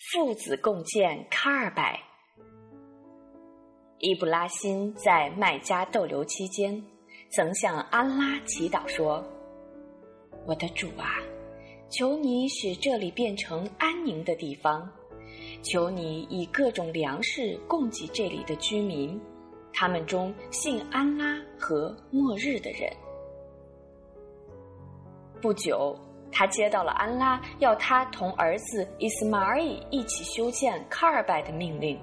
父子共建卡尔柏。伊布拉辛在麦加逗留期间，曾向安拉祈祷说：“我的主啊，求你使这里变成安宁的地方，求你以各种粮食供给这里的居民，他们中信安拉和末日的人。”不久，他接到了安拉要他同儿子伊斯马尔一起修建卡尔拜的命令。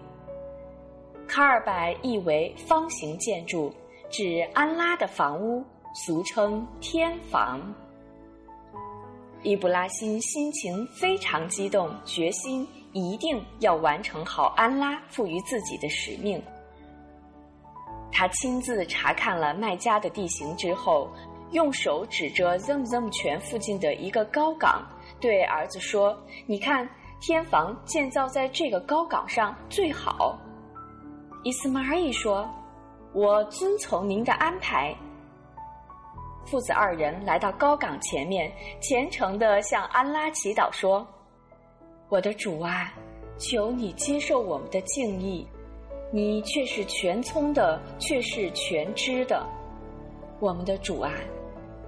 卡尔拜意为方形建筑，指安拉的房屋，俗称天房。伊布拉辛心情非常激动，决心一定要完成好安拉赋予自己的使命。他亲自查看了麦加的地形之后，用手指着 Zamzam 泉附近的一个高岗，对儿子说：“你看，天房建造在这个高岗上最好。”伊斯玛仪说：“我遵从您的安排。”父子二人来到高岗前面，虔诚地向安拉祈祷说：“我的主啊，求你接受我们的敬意，你却是全聪的，却是全知的。我们的主啊，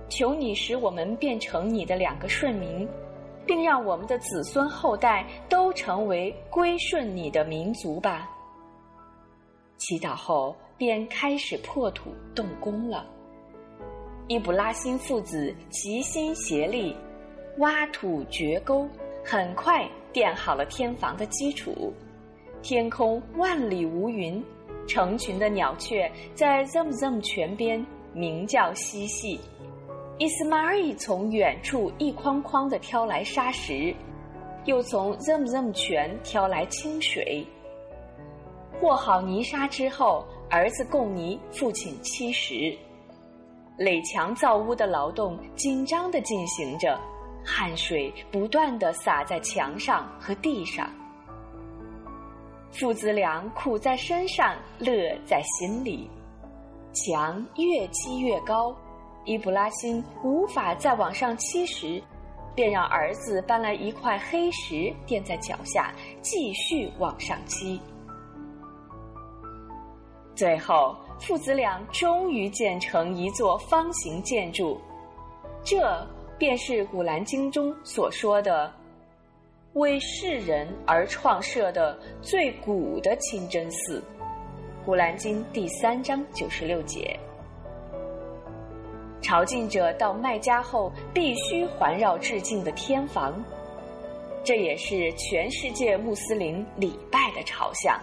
求你使我们变成你的两个顺民，并让我们的子孙后代都成为归顺你的民族吧。”祈祷后，便开始破土动工了。伊布拉辛父子齐心协力，挖土掘沟，很快垫好了天房的基础。天空万里无云，成群的鸟雀在 Zamzam 泉边鸣叫嬉戏。伊斯玛尔从远处一筐筐的挑来沙石，又从 zemzem 泉挑来清水。和好泥沙之后，儿子供泥，父亲漆石，垒墙造屋的劳动紧张的进行着，汗水不断的洒在墙上和地上。父子俩苦在身上，乐在心里。墙越积越高，伊布拉辛无法再往上砌时，便让儿子搬来一块黑石垫在脚下，继续往上砌。最后，父子俩终于建成一座方形建筑，这便是《古兰经》中所说的“为世人而创设的最古的清真寺”。《古兰经》第三章九十六节。朝觐者到麦加后，必须环绕致敬的天房，这也是全世界穆斯林礼拜的朝向。